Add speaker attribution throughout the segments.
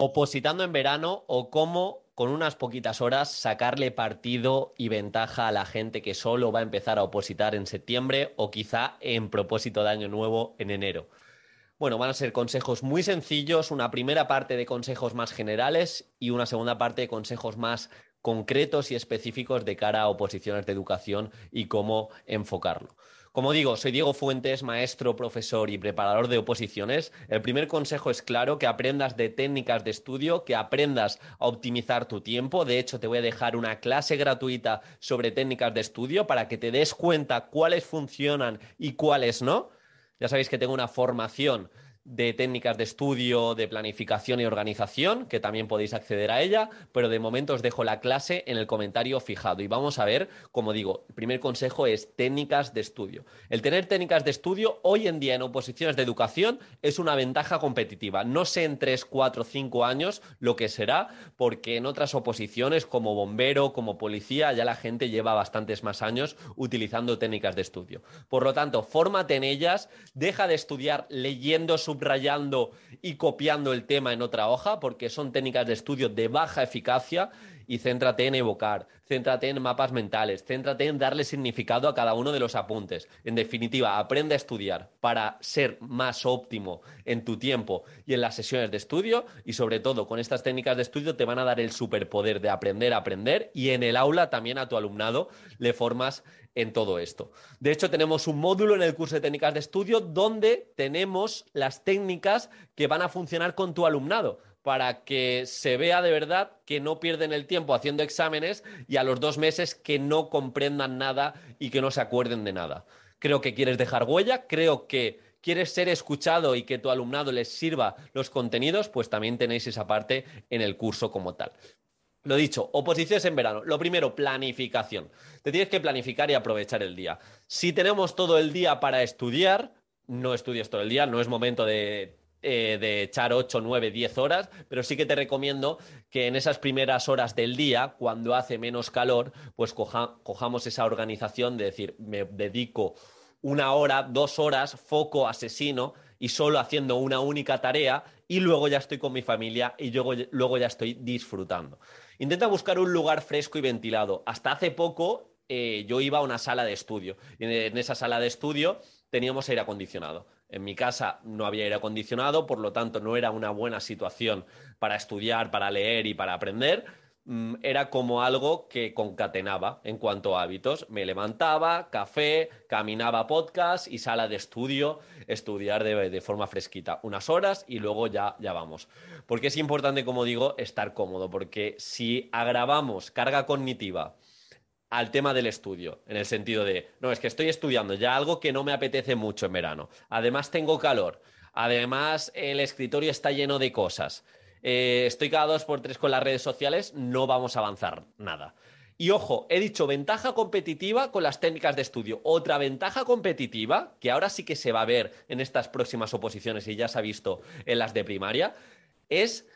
Speaker 1: Opositando en verano o cómo con unas poquitas horas sacarle partido y ventaja a la gente que solo va a empezar a opositar en septiembre o quizá en propósito de año nuevo en enero. Bueno, van a ser consejos muy sencillos, una primera parte de consejos más generales y una segunda parte de consejos más concretos y específicos de cara a oposiciones de educación y cómo enfocarlo. Como digo, soy Diego Fuentes, maestro, profesor y preparador de oposiciones. El primer consejo es claro, que aprendas de técnicas de estudio, que aprendas a optimizar tu tiempo. De hecho, te voy a dejar una clase gratuita sobre técnicas de estudio para que te des cuenta cuáles funcionan y cuáles no. Ya sabéis que tengo una formación de técnicas de estudio, de planificación y organización, que también podéis acceder a ella, pero de momento os dejo la clase en el comentario fijado. Y vamos a ver, como digo, el primer consejo es técnicas de estudio. El tener técnicas de estudio hoy en día en oposiciones de educación es una ventaja competitiva. No sé en 3, 4, 5 años lo que será, porque en otras oposiciones como bombero, como policía, ya la gente lleva bastantes más años utilizando técnicas de estudio. Por lo tanto, fórmate en ellas, deja de estudiar leyendo su subrayando y copiando el tema en otra hoja, porque son técnicas de estudio de baja eficacia y céntrate en evocar, céntrate en mapas mentales, céntrate en darle significado a cada uno de los apuntes. En definitiva, aprende a estudiar para ser más óptimo en tu tiempo y en las sesiones de estudio y sobre todo con estas técnicas de estudio te van a dar el superpoder de aprender a aprender y en el aula también a tu alumnado le formas en todo esto. De hecho, tenemos un módulo en el curso de técnicas de estudio donde tenemos las técnicas que van a funcionar con tu alumnado para que se vea de verdad que no pierden el tiempo haciendo exámenes y a los dos meses que no comprendan nada y que no se acuerden de nada. Creo que quieres dejar huella, creo que quieres ser escuchado y que tu alumnado les sirva los contenidos, pues también tenéis esa parte en el curso como tal. Lo dicho, oposiciones en verano. Lo primero, planificación. Te tienes que planificar y aprovechar el día. Si tenemos todo el día para estudiar, no estudies todo el día, no es momento de eh, de echar 8, 9, 10 horas, pero sí que te recomiendo que en esas primeras horas del día, cuando hace menos calor, pues cojamos esa organización de decir, me dedico una hora, dos horas, foco asesino y solo haciendo una única tarea y luego ya estoy con mi familia y luego, luego ya estoy disfrutando. Intenta buscar un lugar fresco y ventilado. Hasta hace poco eh, yo iba a una sala de estudio y en esa sala de estudio teníamos aire acondicionado. En mi casa no había aire acondicionado, por lo tanto no era una buena situación para estudiar, para leer y para aprender. Mm, era como algo que concatenaba en cuanto a hábitos. Me levantaba, café, caminaba podcast y sala de estudio, estudiar de, forma fresquita unas horas y luego ya, ya vamos. Porque es importante, como digo, estar cómodo, porque si agravamos carga cognitiva, al tema del estudio, en el sentido de, no, es que estoy estudiando ya algo que no me apetece mucho en verano. Además tengo calor, además el escritorio está lleno de cosas, eh, estoy cada dos por tres con las redes sociales, no vamos a avanzar nada. Y ojo, he dicho ventaja competitiva con las técnicas de estudio. Otra ventaja competitiva, que ahora sí que se va a ver en estas próximas oposiciones y ya se ha visto en las de primaria, es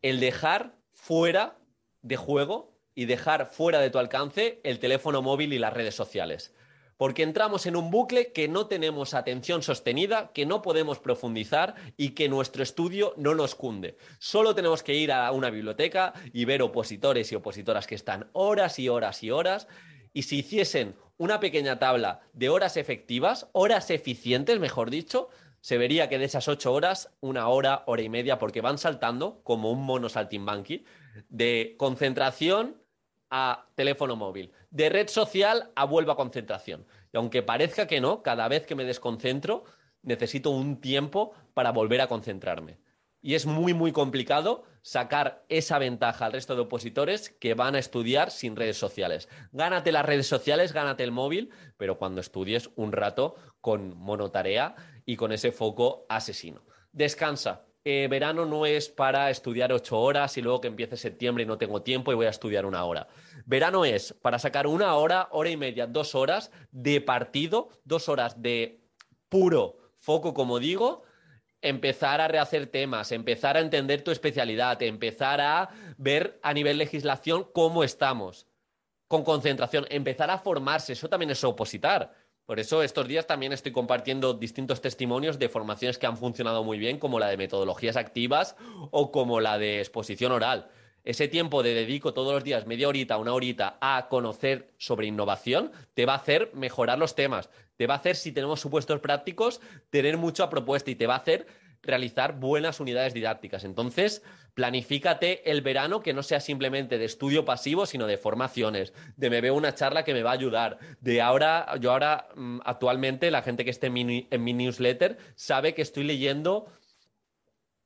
Speaker 1: el dejar fuera de juego y dejar fuera de tu alcance el teléfono móvil y las redes sociales. Porque entramos en un bucle que no tenemos atención sostenida, que no podemos profundizar y que nuestro estudio no nos cunde. Solo tenemos que ir a una biblioteca y ver opositores y opositoras que están horas y horas y horas. Y si hiciesen una pequeña tabla de horas efectivas, horas eficientes, mejor dicho, se vería que de esas ocho horas, una hora, hora y media, porque van saltando como un mono saltimbanqui, de concentración a teléfono móvil, de red social a vuelva a concentración. Y aunque parezca que no, cada vez que me desconcentro, necesito un tiempo para volver a concentrarme. Y es muy, muy complicado sacar esa ventaja al resto de opositores que van a estudiar sin redes sociales. Gánate las redes sociales, gánate el móvil, pero cuando estudies un rato con monotarea y con ese foco asesino. Descansa, eh, verano no es para estudiar ocho horas y luego que empiece septiembre y no tengo tiempo y voy a estudiar una hora. Verano es para sacar una hora, hora y media, dos horas de partido, dos horas de puro foco, como digo, empezar a rehacer temas, empezar a entender tu especialidad, empezar a ver a nivel legislación cómo estamos, con concentración, empezar a formarse, eso también es opositar. Por eso estos días también estoy compartiendo distintos testimonios de formaciones que han funcionado muy bien, como la de metodologías activas o como la de exposición oral. Ese tiempo de dedico todos los días media horita, una horita a conocer sobre innovación, te va a hacer mejorar los temas, te va a hacer, si tenemos supuestos prácticos, tener mucha propuesta y te va a hacer realizar buenas unidades didácticas. Entonces, planifícate el verano que no sea simplemente de estudio pasivo, sino de formaciones, de me veo una charla que me va a ayudar, de ahora, yo ahora mm, actualmente, la gente que esté en mi newsletter sabe que estoy leyendo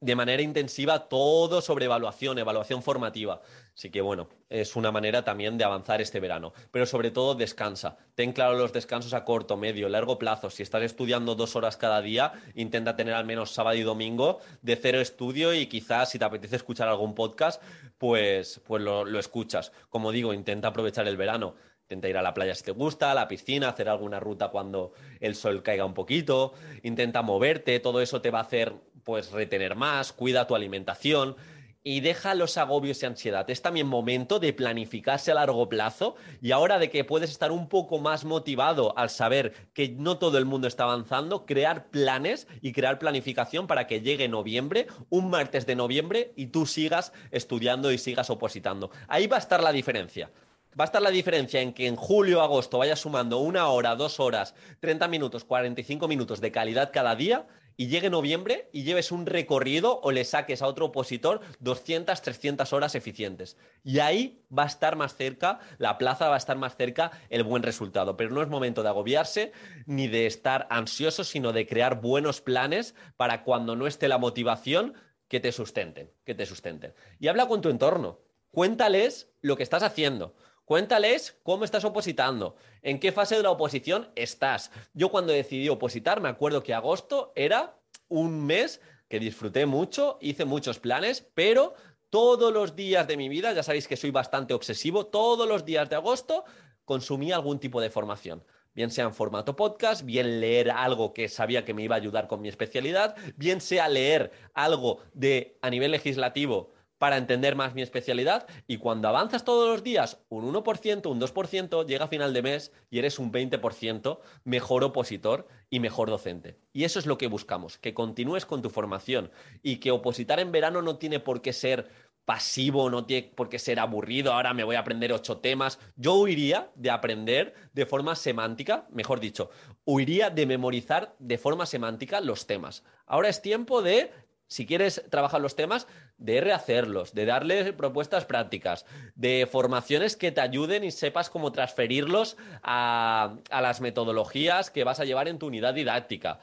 Speaker 1: de manera intensiva todo sobre evaluación, evaluación formativa. Así que bueno, es una manera también de avanzar este verano. Pero sobre todo descansa. Ten claro los descansos a corto, medio, largo plazo. Si estás estudiando dos horas cada día, intenta tener al menos sábado y domingo de cero estudio y quizás si te apetece escuchar algún podcast, pues, pues lo, lo escuchas. Como digo, intenta aprovechar el verano. Intenta ir a la playa si te gusta, a la piscina, hacer alguna ruta cuando el sol caiga un poquito. Intenta moverte, todo eso te va a hacer pues retener más, cuida tu alimentación y deja los agobios y ansiedad. Es también momento de planificarse a largo plazo y ahora de que puedes estar un poco más motivado al saber que no todo el mundo está avanzando, crear planes y crear planificación para que llegue noviembre, un martes de noviembre y tú sigas estudiando y sigas opositando. Ahí va a estar la diferencia. Va a estar la diferencia en que en julio agosto vayas sumando una hora, dos horas, 30 minutos, 45 minutos de calidad cada día y llegue noviembre y lleves un recorrido o le saques a otro opositor 200, 300 horas eficientes. Y ahí va a estar más cerca, la plaza va a estar más cerca el buen resultado. Pero no es momento de agobiarse ni de estar ansioso, sino de crear buenos planes para cuando no esté la motivación, que te sustenten, que te sustenten. Y habla con tu entorno. Cuéntales lo que estás haciendo. Cuéntales cómo estás opositando, en qué fase de la oposición estás. Yo cuando decidí opositar, me acuerdo que agosto era un mes que disfruté mucho, hice muchos planes, pero todos los días de mi vida, ya sabéis que soy bastante obsesivo, todos los días de agosto consumí algún tipo de formación bien sea en formato podcast, bien leer algo que sabía que me iba a ayudar con mi especialidad, bien sea leer algo de a nivel legislativo para entender más mi especialidad y cuando avanzas todos los días un 1%, un 2%, llega a final de mes y eres un 20% mejor opositor y mejor docente. Y eso es lo que buscamos, que continúes con tu formación y que opositar en verano no tiene por qué ser pasivo, no tiene por qué ser aburrido, ahora me voy a aprender ocho temas. Yo huiría de aprender de forma semántica, mejor dicho, huiría de memorizar de forma semántica los temas. Ahora es tiempo de si quieres trabajar los temas, de rehacerlos, de darle propuestas prácticas, de formaciones que te ayuden y sepas cómo transferirlos a, a las metodologías que vas a llevar en tu unidad didáctica.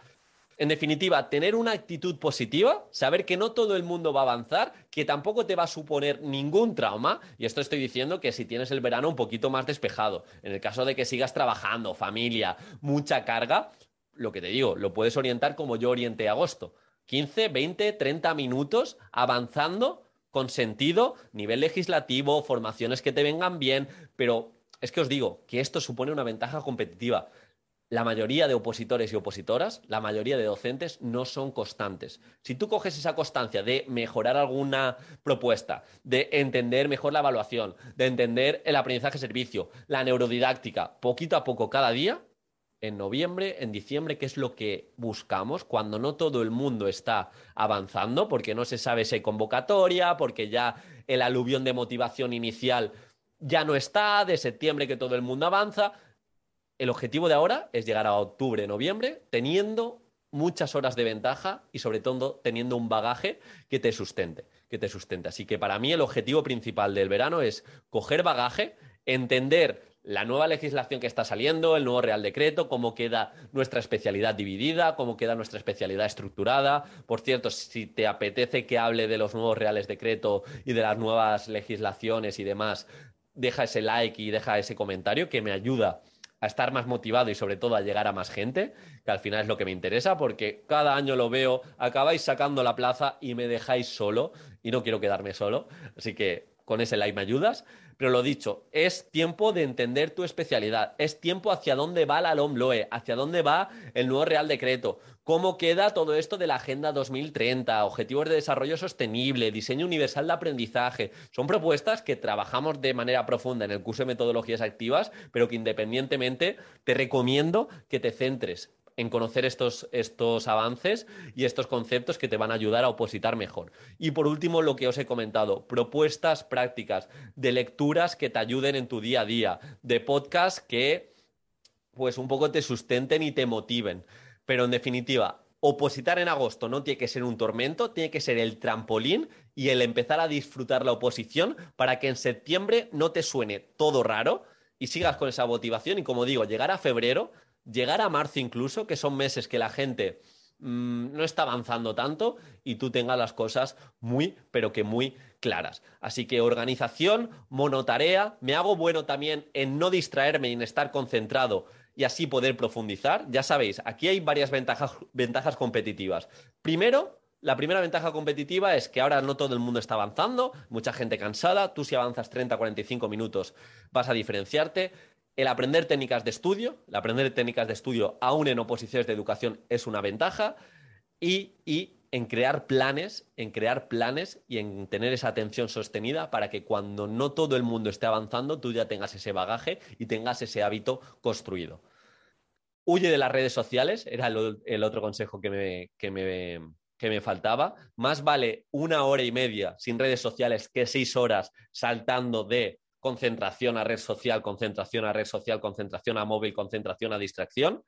Speaker 1: En definitiva, tener una actitud positiva, saber que no todo el mundo va a avanzar, que tampoco te va a suponer ningún trauma, y esto estoy diciendo que si tienes el verano un poquito más despejado, en el caso de que sigas trabajando, familia, mucha carga, lo que te digo, lo puedes orientar como yo orienté agosto 15, 20, 30 minutos avanzando con sentido, nivel legislativo, formaciones que te vengan bien, pero es que os digo que esto supone una ventaja competitiva. La mayoría de opositores y opositoras, la mayoría de docentes no son constantes. Si tú coges esa constancia de mejorar alguna propuesta, de entender mejor la evaluación, de entender el aprendizaje servicio, la neurodidáctica, poquito a poco cada día, en noviembre, en diciembre, que es lo que buscamos cuando no todo el mundo está avanzando, porque no se sabe si hay convocatoria, porque ya el aluvión de motivación inicial ya no está, de septiembre que todo el mundo avanza. El objetivo de ahora es llegar a octubre, noviembre, teniendo muchas horas de ventaja y sobre todo teniendo un bagaje que te sustente, que te sustente. Así que para mí el objetivo principal del verano es coger bagaje, entender la nueva legislación que está saliendo, el nuevo Real Decreto, cómo queda nuestra especialidad dividida, cómo queda nuestra especialidad estructurada. Por cierto, si te apetece que hable de los nuevos Reales Decreto y de las nuevas legislaciones y demás, deja ese like y deja ese comentario que me ayuda a estar más motivado y sobre todo a llegar a más gente, que al final es lo que me interesa, porque cada año lo veo, acabáis sacando la plaza y me dejáis solo y no quiero quedarme solo, así que con ese like me ayudas. Pero lo dicho, es tiempo de entender tu especialidad, es tiempo hacia dónde va la LOMLOE, hacia dónde va el nuevo Real Decreto, cómo queda todo esto de la Agenda 2030, Objetivos de Desarrollo Sostenible, Diseño Universal de Aprendizaje. Son propuestas que trabajamos de manera profunda en el curso de metodologías activas, pero que independientemente te recomiendo que te centres en conocer estos, estos avances y estos conceptos que te van a ayudar a opositar mejor. Y por último, lo que os he comentado, propuestas prácticas de lecturas que te ayuden en tu día a día, de podcasts que pues un poco te sustenten y te motiven. Pero en definitiva, opositar en agosto no tiene que ser un tormento, tiene que ser el trampolín y el empezar a disfrutar la oposición para que en septiembre no te suene todo raro y sigas con esa motivación y como digo, llegar a febrero llegar a marzo incluso, que son meses que la gente mm, no está avanzando tanto y tú tengas las cosas muy, pero que muy claras. Así que organización, monotarea, me hago bueno también en no distraerme y en estar concentrado y así poder profundizar. Ya sabéis, aquí hay varias ventajas, ventajas competitivas. Primero, la primera ventaja competitiva es que ahora no todo el mundo está avanzando, mucha gente cansada, tú si avanzas 30, 45 minutos vas a diferenciarte el aprender técnicas de estudio, el aprender técnicas de estudio aún en oposiciones de educación es una ventaja y, en crear planes, en crear planes y en tener esa atención sostenida para que cuando no todo el mundo esté avanzando, tú ya tengas ese bagaje y tengas ese hábito construido. Huye de las redes sociales, era el, otro consejo que me, que me, que me faltaba. Más vale una hora y media sin redes sociales que seis horas saltando de concentración a red social, concentración a red social, concentración a móvil, concentración a distracción.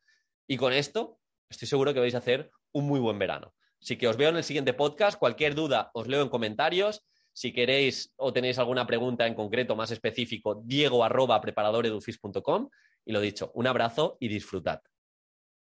Speaker 1: Y con esto estoy seguro que vais a hacer un muy buen verano. Así que os veo en el siguiente podcast. Cualquier duda os leo en comentarios. Si queréis o tenéis alguna pregunta en concreto más específico, diego arroba preparadoredufis.com. Y lo dicho, un abrazo y disfrutad.